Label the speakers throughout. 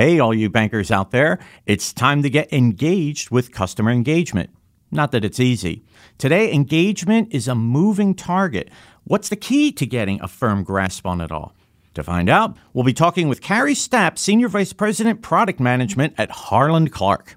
Speaker 1: Hey, all you bankers out there, it's time to get engaged with customer engagement. Not that it's easy. Today, engagement is a moving target. What's the key to getting a firm grasp on it all? To find out, we'll be talking with Carrie Stapp, Senior Vice President, Product Management at Harland Clarke.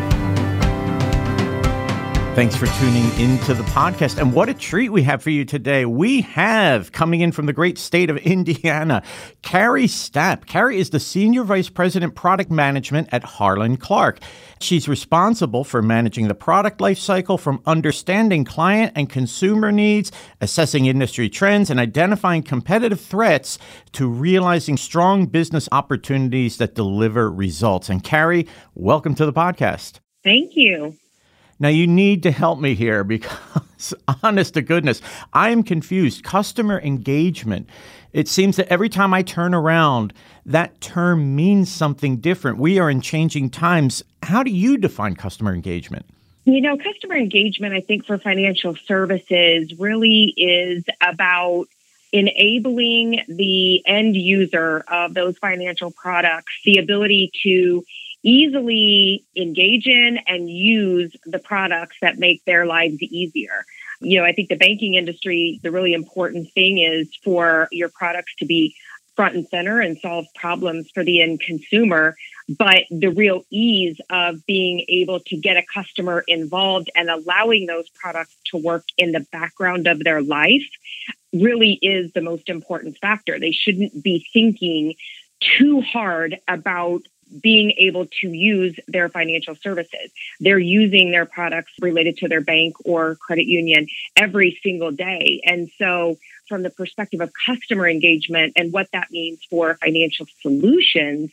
Speaker 1: Thanks for tuning into the podcast. And what a treat we have for you today. We have coming in from the great state of Indiana, Carrie Stapp. Carrie is the Senior Vice President Product Management at Harland Clarke. She's responsible for managing the product lifecycle from understanding client and consumer needs, assessing industry trends, and identifying competitive threats to realizing strong business opportunities that deliver results. And Carrie, welcome to the podcast.
Speaker 2: Thank you.
Speaker 1: Now, you need to help me here because, honest to goodness, I am confused. Customer engagement. It seems that every time I turn around, that term means something different. We are in changing times. How do you define customer engagement?
Speaker 2: You know, customer engagement, I think, for financial services really is about enabling the end user of those financial products the ability to easily engage in and use the products that make their lives easier. You know, I think the banking industry, the really important thing is for your products to be front and center and solve problems for the end consumer. But the real ease of being able to get a customer involved and allowing those products to work in the background of their life really is the most important factor. They shouldn't be thinking too hard about being able to use their financial services. They're using their products related to their bank or credit union every single day. And so, from the perspective of customer engagement and what that means for financial solutions,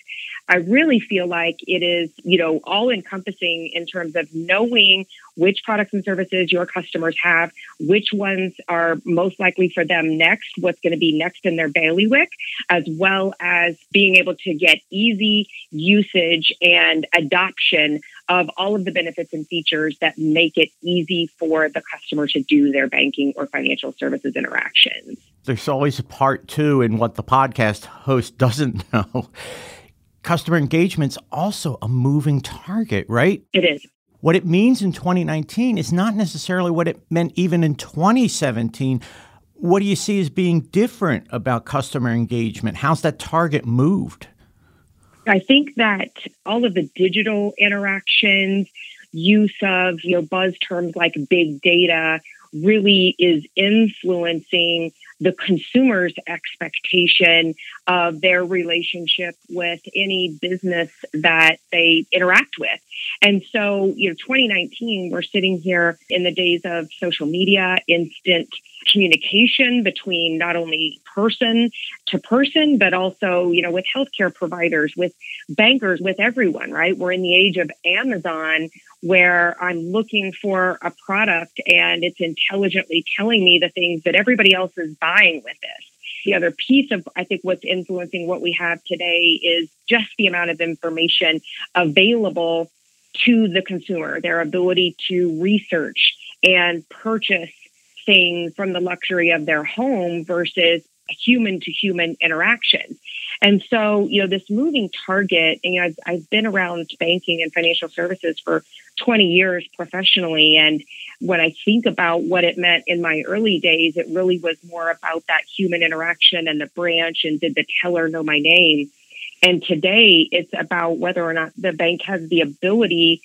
Speaker 2: I really feel like it is, you know, all encompassing in terms of knowing which products and services your customers have, which ones are most likely for them next, what's going to be next in their bailiwick, as well as being able to get easy usage and adoption of all of the benefits and features that make it easy for the customer to do their banking or financial services interactions.
Speaker 1: There's always a part two in what the podcast host doesn't know customer engagement's also a moving target, right?
Speaker 2: It is.
Speaker 1: What it means in 2019 is not necessarily what it meant even in 2017. What do you see as being different about customer engagement? How's that target moved?
Speaker 2: I think that all of the digital interactions, use of you know buzz terms like big data really is influencing the consumer's expectation of their relationship with any business that they interact with. And so, you know, 2019, we're sitting here in the days of social media, instant communication between not only person to person, but also, you know, with healthcare providers, with bankers, with everyone, right? We're in the age of Amazon where I'm looking for a product and it's intelligently telling me the things that everybody else is buying with this. The other piece of, I think, what's influencing what we have today is just the amount of information available to the consumer, their ability to research and purchase things from the luxury of their home versus human to human interaction. And so, you know, this moving target, you know, I've, I've been around banking and financial services for 20 years professionally. And when I think about what it meant in my early days, it really was more about that human interaction and the branch and did the teller know my name. And today it's about whether or not the bank has the ability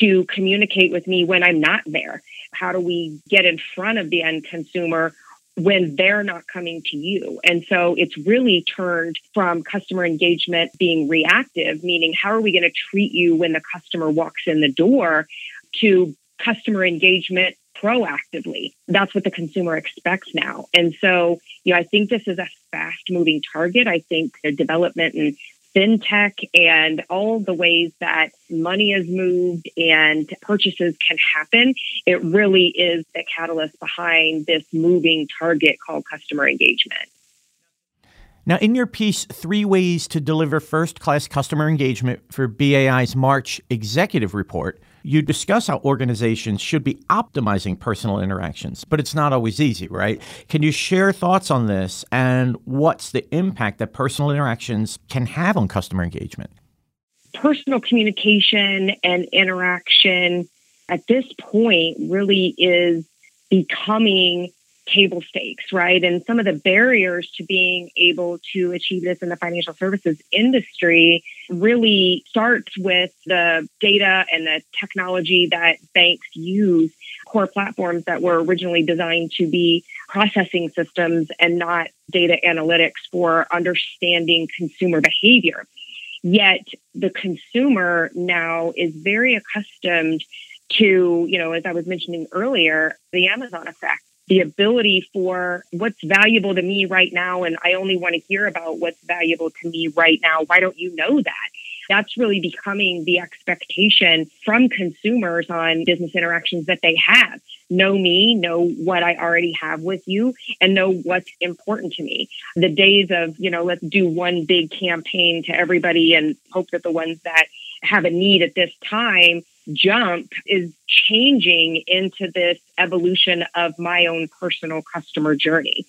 Speaker 2: to communicate with me when I'm not there. How do we get in front of the end consumer when they're not coming to you. And so it's really turned from customer engagement being reactive, meaning how are we going to treat you when the customer walks in the door, to customer engagement proactively. That's what the consumer expects now. And so, you know, I think this is a fast moving target. I think the development and fintech and all the ways that money is moved and purchases can happen, it really is the catalyst behind this moving target called customer engagement.
Speaker 1: Now, in your piece, Three Ways to Deliver First Class Customer Engagement for BAI's March Executive Report, you discuss how organizations should be optimizing personal interactions, but it's not always easy, right? Can you share thoughts on this and what's the impact that personal interactions can have on customer engagement?
Speaker 2: Personal communication and interaction at this point really is becoming table stakes, right? And some of the barriers to being able to achieve this in the financial services industry really starts with the data and the technology that banks use, core platforms that were originally designed to be processing systems and not data analytics for understanding consumer behavior. Yet the consumer now is very accustomed to, you know, as I was mentioning earlier, the Amazon effect the ability for what's valuable to me right now and I only want to hear about what's valuable to me right now. Why don't you know that? That's really becoming the expectation from consumers on business interactions that they have. Know me, know what I already have with you, and know what's important to me. The days of, you know, let's do one big campaign to everybody and hope that the ones that have a need at this time jump is changing into this evolution of my own personal customer journey.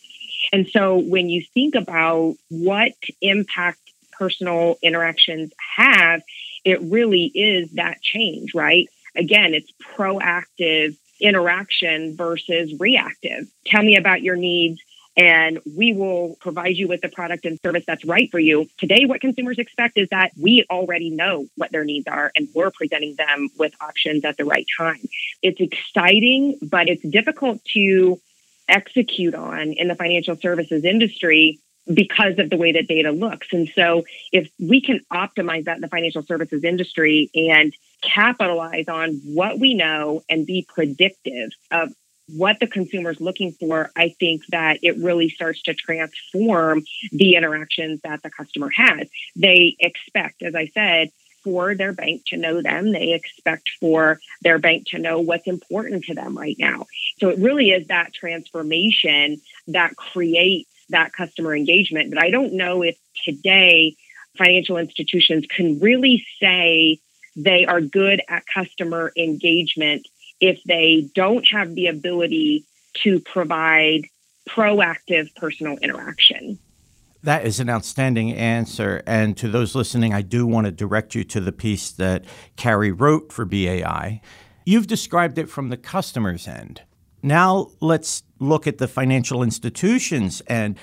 Speaker 2: And so when you think about what impact personal interactions have, it really is that change, right? Again, it's proactive interaction versus reactive. Tell me about your needs and we will provide you with the product and service that's right for you. Today, what consumers expect is that we already know what their needs are and we're presenting them with options at the right time. It's exciting, but it's difficult to execute on in the financial services industry because of the way that data looks. And so, if we can optimize that in the financial services industry and capitalize on what we know and be predictive of what the consumer is looking for, I think that it really starts to transform the interactions that the customer has. They expect, as I said, for their bank to know them. They expect for their bank to know what's important to them right now. So it really is that transformation that creates that customer engagement. But I don't know if today financial institutions can really say they are good at customer engagement if they don't have the ability to provide proactive personal interaction.
Speaker 1: That is an outstanding answer. And to those listening, I do want to direct you to the piece that Carrie wrote for BAI. You've described it from the customer's end. Now let's look at the financial institutions and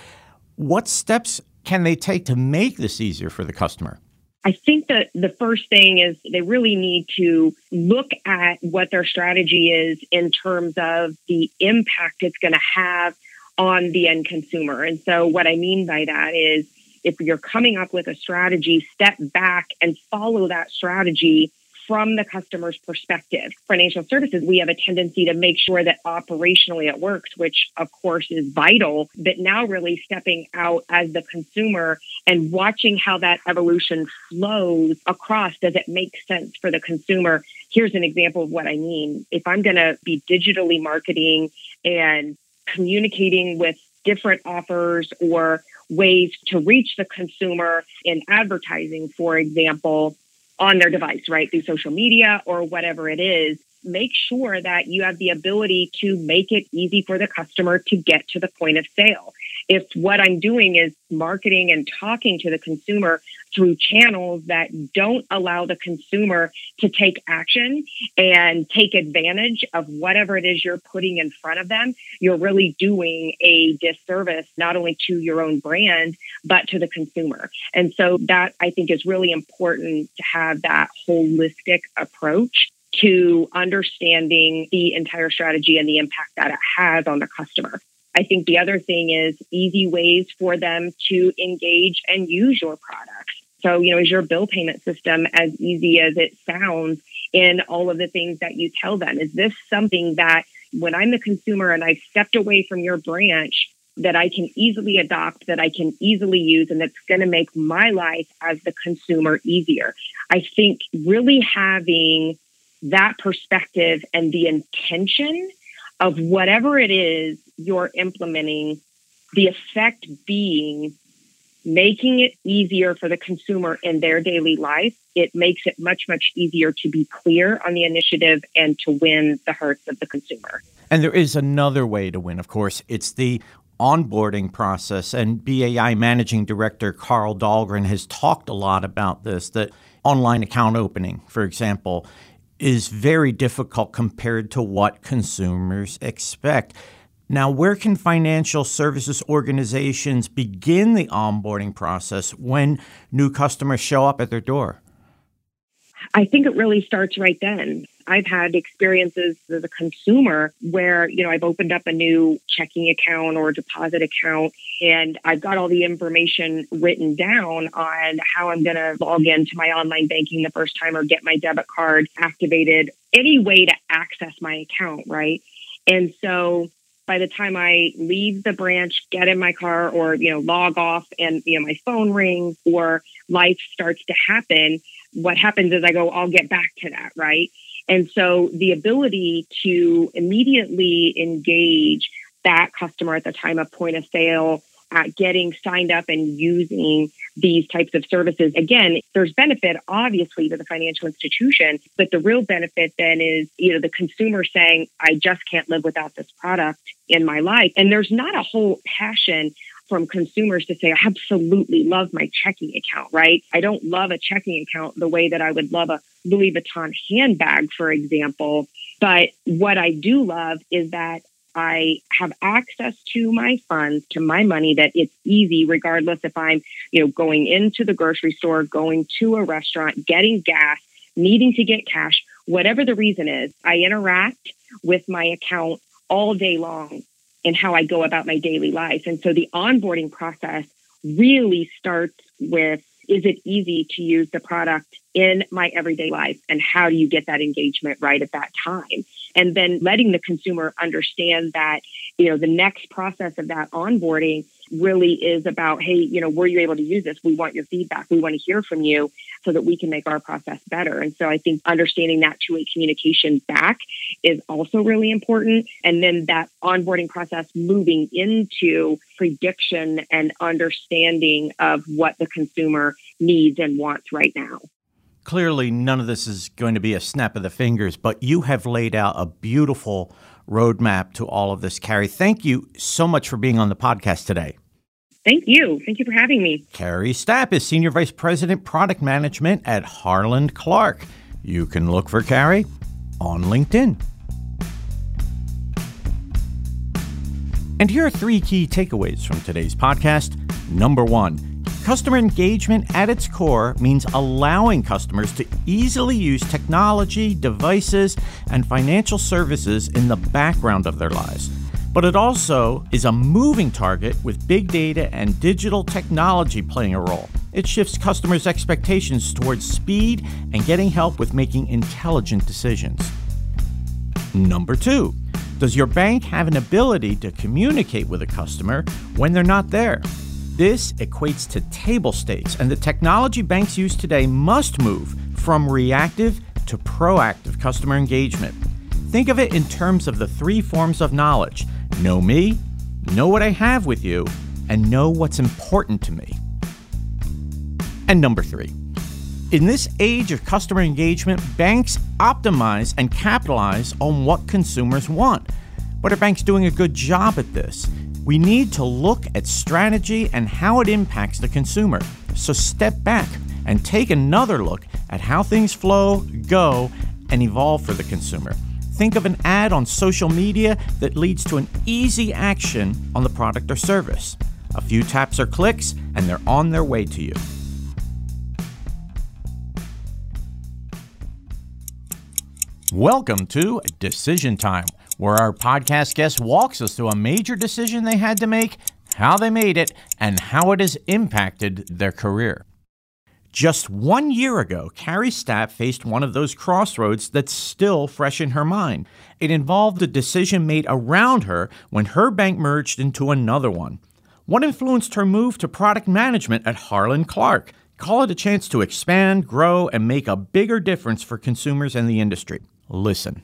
Speaker 1: what steps can they take to make this easier for the customer?
Speaker 2: I think that the first thing is they really need to look at what their strategy is in terms of the impact it's going to have on the end consumer. And so, what I mean by that is if you're coming up with a strategy, step back and follow that strategy from the customer's perspective. Financial services, we have a tendency to make sure that operationally it works, which of course is vital, but now really stepping out as the consumer and watching how that evolution flows across. Does it make sense for the consumer? Here's an example of what I mean. If I'm going to be digitally marketing and communicating with different offers or ways to reach the consumer in advertising, for example, on their device, right? Through social media or whatever it is, make sure that you have the ability to make it easy for the customer to get to the point of sale. If what I'm doing is marketing and talking to the consumer through channels that don't allow the consumer to take action and take advantage of whatever it is you're putting in front of them, you're really doing a disservice not only to your own brand, but to the consumer. And so that I think is really important to have that holistic approach to understanding the entire strategy and the impact that it has on the customer. I think the other thing is easy ways for them to engage and use your products. So, you know, is your bill payment system as easy as it sounds in all of the things that you tell them? Is this something that when I'm the consumer and I've stepped away from your branch, that I can easily adopt, that I can easily use, and that's going to make my life as the consumer easier. I think really having that perspective and the intention of whatever it is you're implementing, the effect being making it easier for the consumer in their daily life. It makes it much, much easier to be clear on the initiative and to win the hearts of the consumer.
Speaker 1: And there is another way to win, of course. It's the onboarding process. And BAI Managing Director Carl Dahlgren has talked a lot about this that online account opening, for example, is very difficult compared to what consumers expect. Now, where can financial services organizations begin the onboarding process when new customers show up at their door?
Speaker 2: I think it really starts right then. I've had experiences as a consumer where, you know, I've opened up a new checking account or deposit account and I've got all the information written down on how I'm going to log into my online banking the first time or get my debit card activated, any way to access my account, right? And so by the time I leave the branch, get in my car or, you know, log off and, you know, my phone rings or life starts to happen, what happens is I go, I'll get back to that, right? And so the ability to immediately engage that customer at the time of point of sale, at getting signed up and using these types of services. Again, there's benefit obviously to the financial institution, but the real benefit then is, you know, the consumer saying, I just can't live without this product in my life. And there's not a whole passion from consumers to say, I absolutely love my checking account, right? I don't love a checking account the way that I would love a Louis Vuitton handbag, for example. But what I do love is that I have access to my funds, to my money, that it's easy, regardless if I'm, you know, going into the grocery store, going to a restaurant, getting gas, needing to get cash, whatever the reason is, I interact with my account all day long in how I go about my daily life. And so the onboarding process really starts with is it easy to use the product in my everyday life? And how do you get that engagement right at that time? And then letting the consumer understand that, you know, the next process of that onboarding really is about, hey, you know, were you able to use this? We want your feedback. We want to hear from you so that we can make our process better. And so I think understanding that two way communication back is also really important. And then that onboarding process moving into prediction and understanding of what the consumer needs and wants right now.
Speaker 1: Clearly, none of this is going to be a snap of the fingers, but you have laid out a beautiful roadmap to all of this, Carrie. Thank you so much for being on the podcast today.
Speaker 2: Thank you. Thank you for having me.
Speaker 1: Carrie Stapp is Senior Vice President Product Management at Harland Clarke. You can look for Carrie on LinkedIn. And here are three key takeaways from today's podcast. Number one, Customer engagement at its core means allowing customers to easily use technology, devices, and financial services in the background of their lives. But it also is a moving target with big data and digital technology playing a role. It shifts customers' expectations towards speed and getting help with making intelligent decisions. Number two, does your bank have an ability to communicate with a customer when they're not there? This equates to table stakes, and the technology banks use today must move from reactive to proactive customer engagement. Think of it in terms of the three forms of knowledge know me, know what I have with you, and know what's important to me. And number three, in this age of customer engagement, banks optimize and capitalize on what consumers want. But are banks doing a good job at this? We need to look at strategy and how it impacts the consumer. So step back and take another look at how things flow, go, and evolve for the consumer. Think of an ad on social media that leads to an easy action on the product or service. A few taps or clicks, and they're on their way to you. Welcome to Decision Time where our podcast guest walks us through a major decision they had to make, how they made it, and how it has impacted their career. Just one year ago, Carrie Stapp faced one of those crossroads that's still fresh in her mind. It involved a decision made around her when her bank merged into another one. What influenced her move to product management at Harland Clarke? Call it a chance to expand, grow, and make a bigger difference for consumers and the industry. Listen.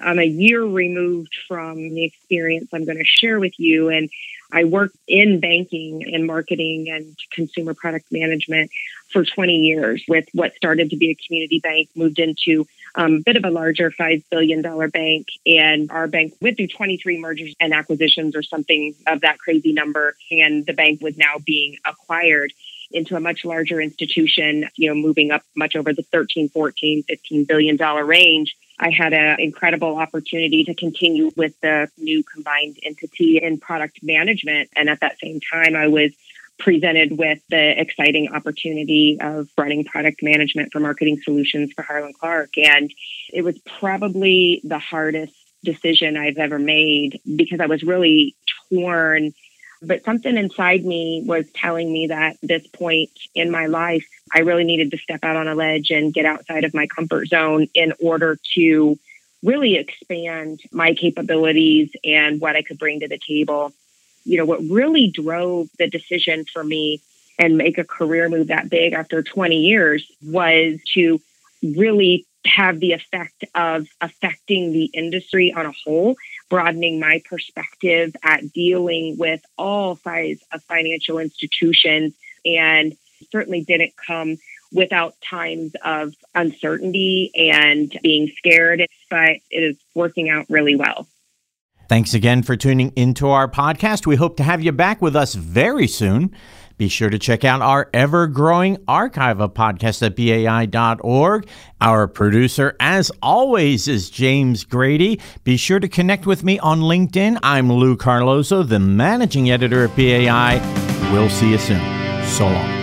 Speaker 2: I'm a year removed from the experience I'm going to share with you. And I worked in banking and marketing and consumer product management for 20 years with what started to be a community bank, moved into um, a bit of a larger $5 billion bank. And our bank went through 23 mergers and acquisitions or something of that crazy number. And the bank was now being acquired into a much larger institution, you know, moving up much over the 13, 14, 15 billion dollar range. I had an incredible opportunity to continue with the new combined entity in product management. And at that same time, I was presented with the exciting opportunity of running product management for marketing solutions for Harland Clarke. And it was probably the hardest decision I've ever made because I was really torn but something inside me was telling me that this point in my life, I really needed to step out on a ledge and get outside of my comfort zone in order to really expand my capabilities and what I could bring to the table. You know, what really drove the decision for me and make a career move that big after 20 years was to really have the effect of affecting the industry on a whole broadening my perspective at dealing with all sides of financial institutions and certainly didn't come without times of uncertainty and being scared, but it is working out really well.
Speaker 1: Thanks again for tuning into our podcast. We hope to have you back with us very soon. Be sure to check out our ever growing archive of podcasts at BAI.org. Our producer, as always, is James Grady. Be sure to connect with me on LinkedIn. I'm Lou Carlozo, the managing editor at BAI. We'll see you soon. So long.